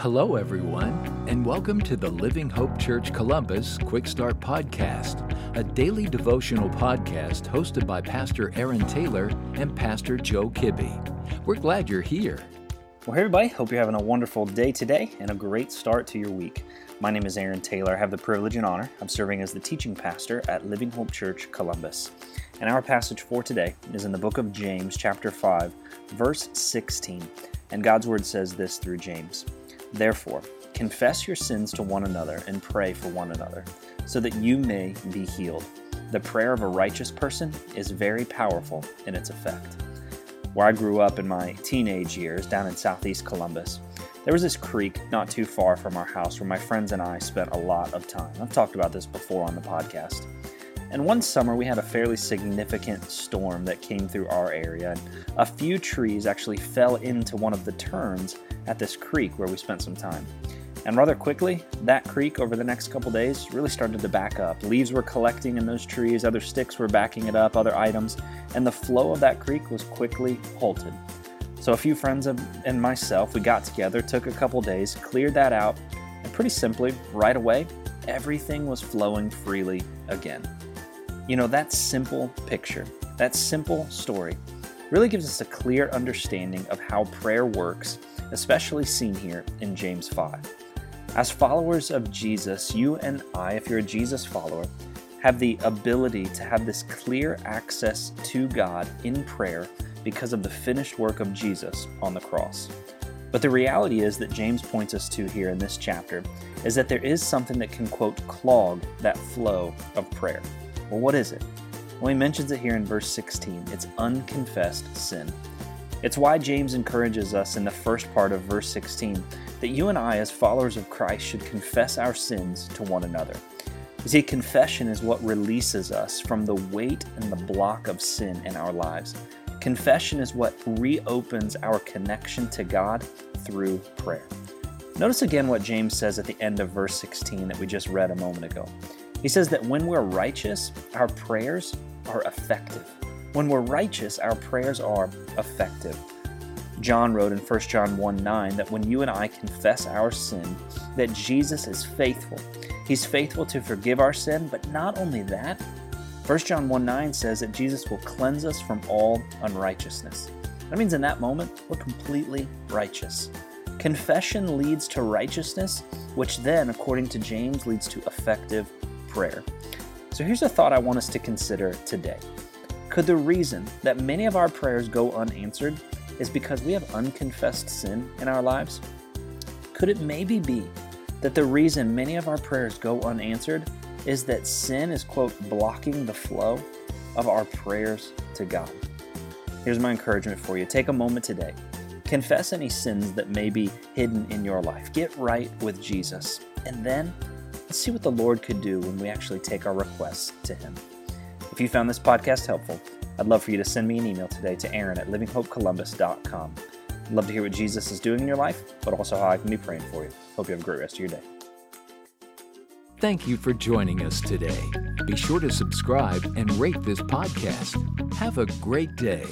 Hello, everyone, and welcome to the Living Hope Church Columbus Quick Start Podcast, a daily devotional podcast hosted by Pastor Aaron Taylor and Pastor Joe Kibbe. We're glad you're here. Well, hey, everybody, hope you're having a wonderful day today and a great start to your week. My name is Aaron Taylor. I have the privilege and honor of serving as the teaching pastor at Living Hope Church Columbus. And our passage for today is in the book of James, chapter 5, verse 16. And God's word says this through James. Therefore, confess your sins to one another and pray for one another, so that you may be healed. The prayer of a righteous person is very powerful in its effect. Where I grew up in my teenage years down in southeast Columbus, there was this creek not too far from our house where my friends and I spent a lot of time. I've talked about this before on the podcast. And one summer, we had a fairly significant storm that came through our area, and a few trees actually fell into one of the turns at this creek where we spent some time. And rather quickly, that creek over the next couple days really started to back up. Leaves were collecting in those trees, other sticks were backing it up, other items, and the flow of that creek was quickly halted. So a few friends and myself, we got together, took a couple days, cleared that out, and pretty simply, right away, everything was flowing freely again. You know, that simple picture, that simple story, really gives us a clear understanding of how prayer works, especially seen here in James 5. As followers of Jesus, you and I, if you're a Jesus follower, have the ability to have this clear access to God in prayer because of the finished work of Jesus on the cross. But the reality is that James points us to here in this chapter is that there is something that can, quote, clog that flow of prayer. Well, what is it? Well, he mentions it here in verse 16. It's unconfessed sin. It's why James encourages us in the first part of verse 16 that you and I, as followers of Christ, should confess our sins to one another. You see, confession is what releases us from the weight and the block of sin in our lives. Confession is what reopens our connection to God through prayer. Notice again what James says at the end of verse 16 that we just read a moment ago. He says that when we're righteous, our prayers are effective. When we're righteous, our prayers are effective. John wrote in 1 John 1 9 that when you and I confess our sin, that Jesus is faithful. He's faithful to forgive our sin, but not only that, 1 John 1 9 says that Jesus will cleanse us from all unrighteousness. That means in that moment, we're completely righteous. Confession leads to righteousness, which then, according to James, leads to effective prayer. So here's a thought I want us to consider today. Could the reason that many of our prayers go unanswered is because we have unconfessed sin in our lives? Could it maybe be that the reason many of our prayers go unanswered is that sin is, quote, blocking the flow of our prayers to God? Here's my encouragement for you take a moment today. Confess any sins that may be hidden in your life. Get right with Jesus. And then Let's see what the Lord could do when we actually take our requests to Him. If you found this podcast helpful, I'd love for you to send me an email today to Aaron at livinghopecolumbus.com. I'd love to hear what Jesus is doing in your life, but also how I can be praying for you. Hope you have a great rest of your day. Thank you for joining us today. Be sure to subscribe and rate this podcast. Have a great day.